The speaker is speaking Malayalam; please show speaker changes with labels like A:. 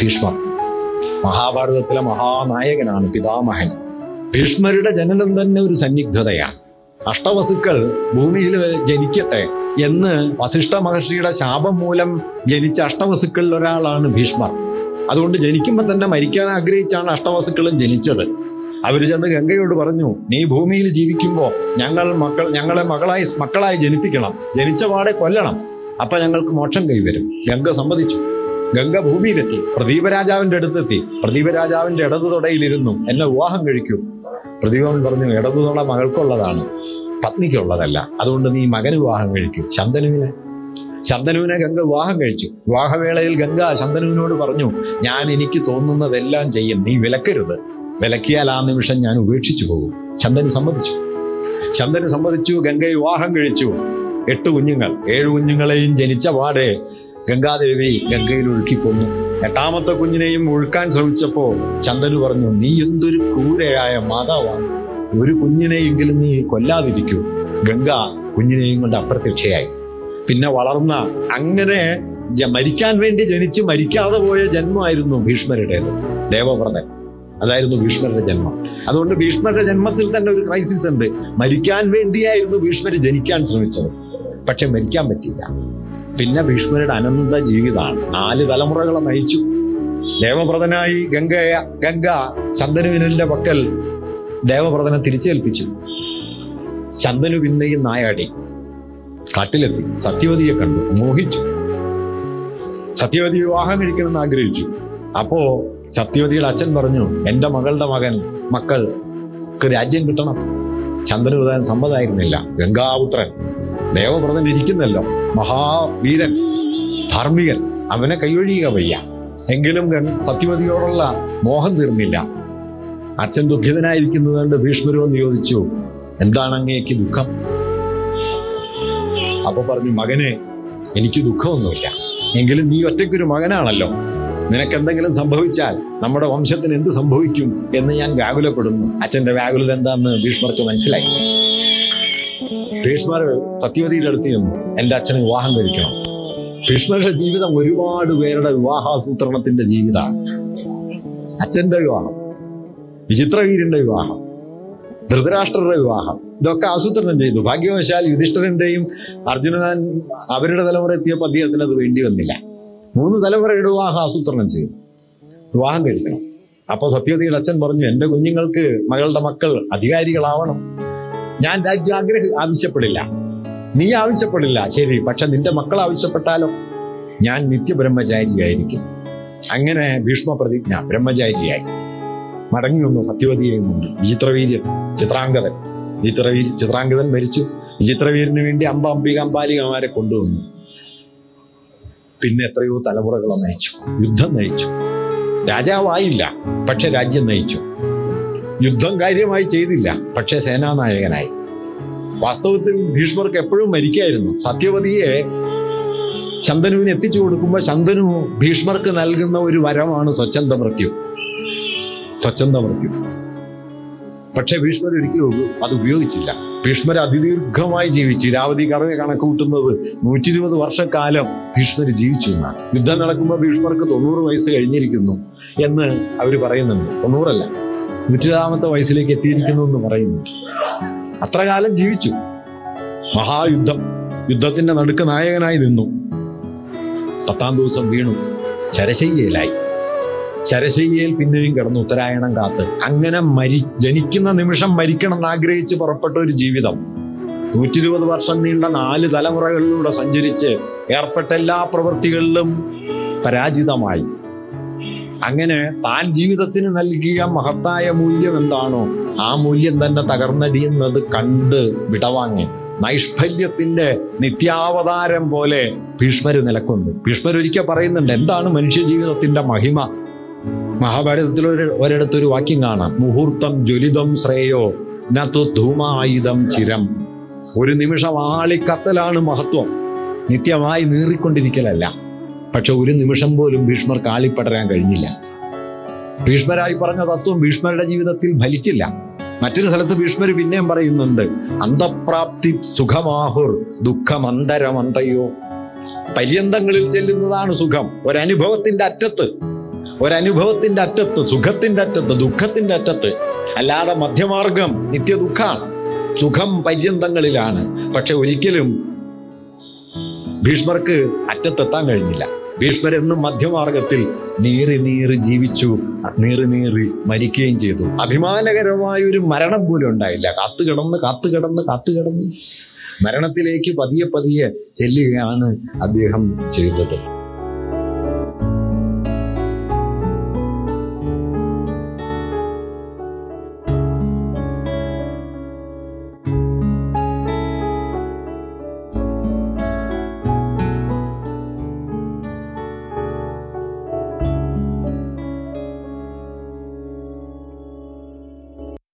A: ഭീഷ്മർ മഹാഭാരതത്തിലെ മഹാനായകനാണ് പിതാമഹൻ. ഭീഷ്മരുടെ ജനനം തന്നെ ഒരു സന്നിഗ്ധതയാണ്. അഷ്ടവസുക്കൾ ഭൂമിയിൽ ജനിക്കട്ടെ എന്ന് വസിഷ്ഠ മഹർഷിയുടെ ശാപം മൂലം ജനിച്ച അഷ്ടവസുക്കളിൽ ഒരാളാണ് ഭീഷ്മർ. അതുകൊണ്ട് ജനിക്കുമ്പോൾ തന്നെ മരിക്കാൻ ആഗ്രഹിച്ചാണ് അഷ്ടവസുക്കളും ജനിച്ചത്. അവർ ചെന്ന് ഗംഗയോട് പറഞ്ഞു നീ ഭൂമിയിൽ ജീവിക്കുമ്പോൾ ഞങ്ങൾ മക്കൾ ഞങ്ങളെ മകളായി മക്കളായി ജനിപ്പിക്കണം. ജനിച്ച പാടെ കൊല്ലണം. അപ്പൊ ഞങ്ങൾക്ക് മോക്ഷം കൈവരും. ഗംഗ സമ്മതിച്ചു. ഗംഗ ഭൂമിയിലെത്തി. പ്രദീപരാജാവിന്റെ അടുത്തെത്തി. പ്രദീപരാജാവിന്റെ ഇടത് തുടയിലിരുന്നു എന്നെ വിവാഹം കഴിക്കൂ. പ്രദീപൻ പറഞ്ഞു ഇടതു തുട മകൾക്കുള്ളതാണ്. പത്നിക്കുള്ളതല്ല. അതുകൊണ്ട് നീ മകന് വിവാഹം കഴിക്കൂ. ശന്തനുവിനെ. ശന്തനുവിനെ ഗംഗ വിവാഹം കഴിച്ചു. വിവാഹവേളയിൽ ഗംഗ ശന്തനുവിനോട് പറഞ്ഞു ഞാൻ എനിക്ക് തോന്നുന്നതെല്ലാം ചെയ്യും. നീ വിലക്കരുത്. വിലക്കിയാൽ ആ നിമിഷം ഞാൻ ഉപേക്ഷിച്ചു പോകും. ചന്ദന് സമ്മതിച്ചു. ചന്ദന് സമ്മതിച്ചു ഗംഗയെ വിവാഹം കഴിച്ചു. എട്ട് കുഞ്ഞുങ്ങൾ ഏഴ് കുഞ്ഞുങ്ങളെയും ജനിച്ച പാടെ ഗംഗാദേവി ഗംഗയിൽ ഒഴുക്കിക്കൊന്നു എട്ടാമത്തെ കുഞ്ഞിനെയും ഒഴുക്കാൻ ശ്രമിച്ചപ്പോൾ ചന്ദന് പറഞ്ഞു നീ എന്തൊരു ക്രൂരയായ മാതാവാണ്. ഒരു കുഞ്ഞിനെയെങ്കിലും നീ കൊല്ലാതിരിക്കൂ. ഗംഗ കുഞ്ഞിനെയും കൊണ്ട് അപ്രത്യക്ഷയായി. പിന്നെ വളർന്ന അങ്ങനെ മരിക്കാൻ വേണ്ടി ജനിച്ച് മരിക്കാതെ പോയ ജന്മമായിരുന്നു ഭീഷ്മരുടേത് ദേവവ്രതൻ. അതായിരുന്നു ഭീഷ്മരുടെ ജന്മം. അതുകൊണ്ട് ഭീഷ്മരുടെ ജന്മത്തിൽ തന്നെ ഒരു ക്രൈസിസ് ഉണ്ട്. മരിക്കാൻ വേണ്ടിയായിരുന്നു ഭീഷ്മർ ജനിക്കാൻ ശ്രമിച്ചത്. പക്ഷെ മരിക്കാൻ പറ്റില്ല പിന്നെ ഭീഷ്മരുടെ അനന്ത ജീവിതമാണ് നാല് തലമുറകളെ നയിച്ചു. ദേവവ്രതനായി ഗംഗയ ഗംഗ ചന്ദനുവിനലിന്റെ പക്കൽ ദേവവ്രതനെ തിരിച്ചേൽപ്പിച്ചു. ചന്ദനു പിന്നെയും നായാടി. കാട്ടിലെത്തി. സത്യവതിയെ കണ്ടു. മോഹിച്ചു. സത്യവതി വിവാഹം കഴിക്കണമെന്ന് ആഗ്രഹിച്ചു. അപ്പോ സത്യവതിയുടെ അച്ഛൻ പറഞ്ഞു എന്റെ മകളുടെ മകൻ മക്കൾക്ക് രാജ്യം കിട്ടണം. ചന്ദനുദാൻ സമ്മതമായിരുന്നില്ല ഗംഗാപുത്രൻ ദേവവ്രതൻ ഇരിക്കുന്നല്ലോ. മഹാവീരൻ ധാർമ്മികൻ അവനെ കൈയൊഴിയുക വയ്യ. എങ്കിലും സത്യവതിയോടുള്ള മോഹം തീർന്നില്ല. അച്ഛൻ ദുഃഖിതനായിരിക്കുന്നത് കണ്ട് ഭീഷ്മരു എന്ന് ചോദിച്ചു എന്താണ് അങ്ങേക്ക് ദുഃഖം? അപ്പൊ പറഞ്ഞു മകനെ എനിക്ക് ദുഃഖമൊന്നുമില്ല. എങ്കിലും നീ ഒറ്റയ്ക്കൊരു മകനാണല്ലോ. നിനക്ക് എന്തെങ്കിലും സംഭവിച്ചാൽ നമ്മുടെ വംശത്തിന് എന്ത് സംഭവിക്കും എന്ന് ഞാൻ വ്യാകുലപ്പെടുന്നു. അച്ഛന്റെ വ്യാകുലത എന്താന്ന് ഭീഷ്മർക്ക് മനസ്സിലായി. ഭീഷ്മർ സത്യവതിയുടെ അടുത്ത് ചെന്നു. എന്റെ അച്ഛന് വിവാഹം കഴിക്കണം. ഭീഷ്മരുടെ ജീവിതം ഒരുപാട് പേരുടെ വിവാഹാസൂത്രണത്തിന്റെ ജീവിതമാണ്. അച്ഛന്റെ വിവാഹം വിചിത്രവീരന്റെ വിവാഹം ധൃതരാഷ്ട്രരുടെ വിവാഹം ഇതൊക്കെ ആസൂത്രണം ചെയ്തു. ഭാഗ്യവശാൽ യുധിഷ്ഠരന്റെയും അർജുനൻ അവരുടെ തലമുറ എത്തിയപ്പോൾ അദ്ദേഹത്തിന് അത് വേണ്ടി വന്നില്ല. മൂന്ന് തലമുറയുടെ വിവാഹം ആസൂത്രണം ചെയ്തു. വിവാഹം കഴിക്കണം. അപ്പോൾ സത്യവതിയുടെ അച്ഛൻ പറഞ്ഞു എന്റെ കുഞ്ഞുങ്ങൾക്ക് മകളുടെ മക്കൾ അധികാരികളാവണം. ഞാൻ രാജ്യം ആഗ്രഹ ആവശ്യപ്പെടില്ല. നീ ആവശ്യപ്പെടില്ല. ശരി. പക്ഷെ നിന്റെ മക്കൾ ആവശ്യപ്പെട്ടാലോ? ഞാൻ നിത്യബ്രഹ്മചാരിയായിരിക്കും. അങ്ങനെ ഭീഷ്മ പ്രതിജ്ഞ ബ്രഹ്മചാരിയായി. മടങ്ങി വന്നു സത്യവതിയെയും കൊണ്ട്. വിചിത്രവീര്യൻ ചിത്രാംഗതൻ. ചിത്രവീർ ചിത്രാംഗതൻ മരിച്ചു. വിചിത്രവീരന് വേണ്ടി അമ്പ അംബിക അമ്പാലികമാരെ കൊണ്ടുവന്നു. പിന്നെ എത്രയോ തലമുറകളെ നയിച്ചു. യുദ്ധം നയിച്ചു. രാജാവായില്ല പക്ഷെ രാജ്യം നയിച്ചു. യുദ്ധം കാര്യമായി ചെയ്തില്ല പക്ഷെ സേനാനായകനായി. വാസ്തവത്തിൽ ഭീഷ്മർക്ക് എപ്പോഴും മരിക്കായിരുന്നു. സത്യവതിയെ ശന്തനുവിന് എത്തിച്ചു കൊടുക്കുമ്പോൾ ശന്തനു ഭീഷ്മർക്ക് നൽകുന്ന ഒരു വരമാണ് സ്വച്ഛന്ത മൃത്യു സ്വച്ഛന്ത മൃത്യു പക്ഷെ ഭീഷ്മർ ഒരിക്കലും അത് ഉപയോഗിച്ചില്ല. ഭീഷ്മർ അതിദീർഘമായി ജീവിച്ചു. ഇരാവതി കറവെ കണക്കൂട്ടുന്നത് നൂറ്റി ഇരുപത് വർഷക്കാലം ഭീഷ്മർ ജീവിച്ചു എന്നാണ്. യുദ്ധം നടക്കുമ്പോൾ ഭീഷ്മർക്ക് തൊണ്ണൂറ് വയസ്സ് കഴിഞ്ഞിരിക്കുന്നു എന്ന് അവർ പറയുന്നുണ്ട്. തൊണ്ണൂറല്ല. നൂറ്റിരാമത്തെ വയസ്സിലേക്ക് എത്തിയിരിക്കുന്നു എന്ന് പറയുന്നുണ്ട്. അത്ര കാലം ജീവിച്ചു. മഹായുദ്ധം. യുദ്ധത്തിന്റെ നടുക്ക് നായകനായി നിന്നു. പത്താം ദിവസം വീണു. ശരശയ്യയിലായി ശരശയ്യയിൽ പിന്നെയും കിടന്നു ഉത്തരായണം കാത്ത്. അങ്ങനെ മരി ജനിക്കുന്ന നിമിഷം മരിക്കണം എന്നാഗ്രഹിച്ച് പുറപ്പെട്ട ഒരു ജീവിതം. നൂറ്റി ഇരുപത് വർഷം നീണ്ട നാല് തലമുറകളിലൂടെ സഞ്ചരിച്ച് ഏർപ്പെട്ട എല്ലാ പ്രവൃത്തികളിലും പരാജിതമായി. അങ്ങനെ താൻ ജീവിതത്തിന് നൽകിയ മഹത്തായ മൂല്യം എന്താണോ ആ മൂല്യം തന്നെ തകർന്നടിയുന്നത് കണ്ട് വിടവാങ്ങി. നൈഷ്ഫല്യത്തിന്റെ നിത്യാവതാരം പോലെ ഭീഷ്മര് നിലക്കൊണ്ടു ഭീഷ്മർ ഒരിക്കൽ പറയുന്നുണ്ട് എന്താണ് മനുഷ്യ ജീവിതത്തിന്റെ മഹിമ? മഹാഭാരതത്തിൽ ഒരു ഒരിടത്തൊരു വാക്യം കാണാം. മുഹൂർത്തം ജ്വലിതം ശ്രേയോ നത്തു ധൂമായുധം ചിരം. ഒരു നിമിഷം ആളിക്കത്തലാണ് മഹത്വം. നിത്യമായി നീറിക്കൊണ്ടിരിക്കലല്ല. പക്ഷെ ഒരു നിമിഷം പോലും ഭീഷ്മർ കാളിപ്പടരാൻ കഴിഞ്ഞില്ല. ഭീഷ്മരായി പറഞ്ഞ തത്വം ഭീഷ്മരുടെ ജീവിതത്തിൽ ഫലിച്ചില്ല. മറ്റൊരു സ്ഥലത്ത് ഭീഷ്മർ പിന്നെയും പറയുന്നുണ്ട് അന്തപ്രാപ്തി സുഖമാഹുർ ദുഃഖമന്തരമന്തയോ. പര്യന്തങ്ങളിൽ ചെല്ലുന്നതാണ് സുഖം. ഒരനുഭവത്തിന്റെ അറ്റത്ത്. ഒരനുഭവത്തിന്റെ അറ്റത്ത് സുഖത്തിന്റെ അറ്റത്ത് ദുഃഖത്തിന്റെ അറ്റത്ത് അല്ലാതെ മധ്യമാർഗം നിത്യ ദുഃഖാണ് സുഖം പര്യന്തങ്ങളിലാണ്. പക്ഷെ ഒരിക്കലും ഭീഷ്മർക്ക് അറ്റത്തെത്താൻ കഴിഞ്ഞില്ല. ഭീഷ്മർ എന്നും മധ്യമാർഗത്തിൽ നീറി നീറി ജീവിച്ചു നീറി നീറി മരിക്കുകയും ചെയ്തു. അഭിമാനകരമായ ഒരു മരണം പോലും ഉണ്ടായില്ല. കാത്തു കിടന്ന് കാത്തു കിടന്ന് കാത്തു കിടന്ന് മരണത്തിലേക്ക് പതിയെ പതിയെ ചെല്ലുകയാണ് അദ്ദേഹം ചെയ്തത്.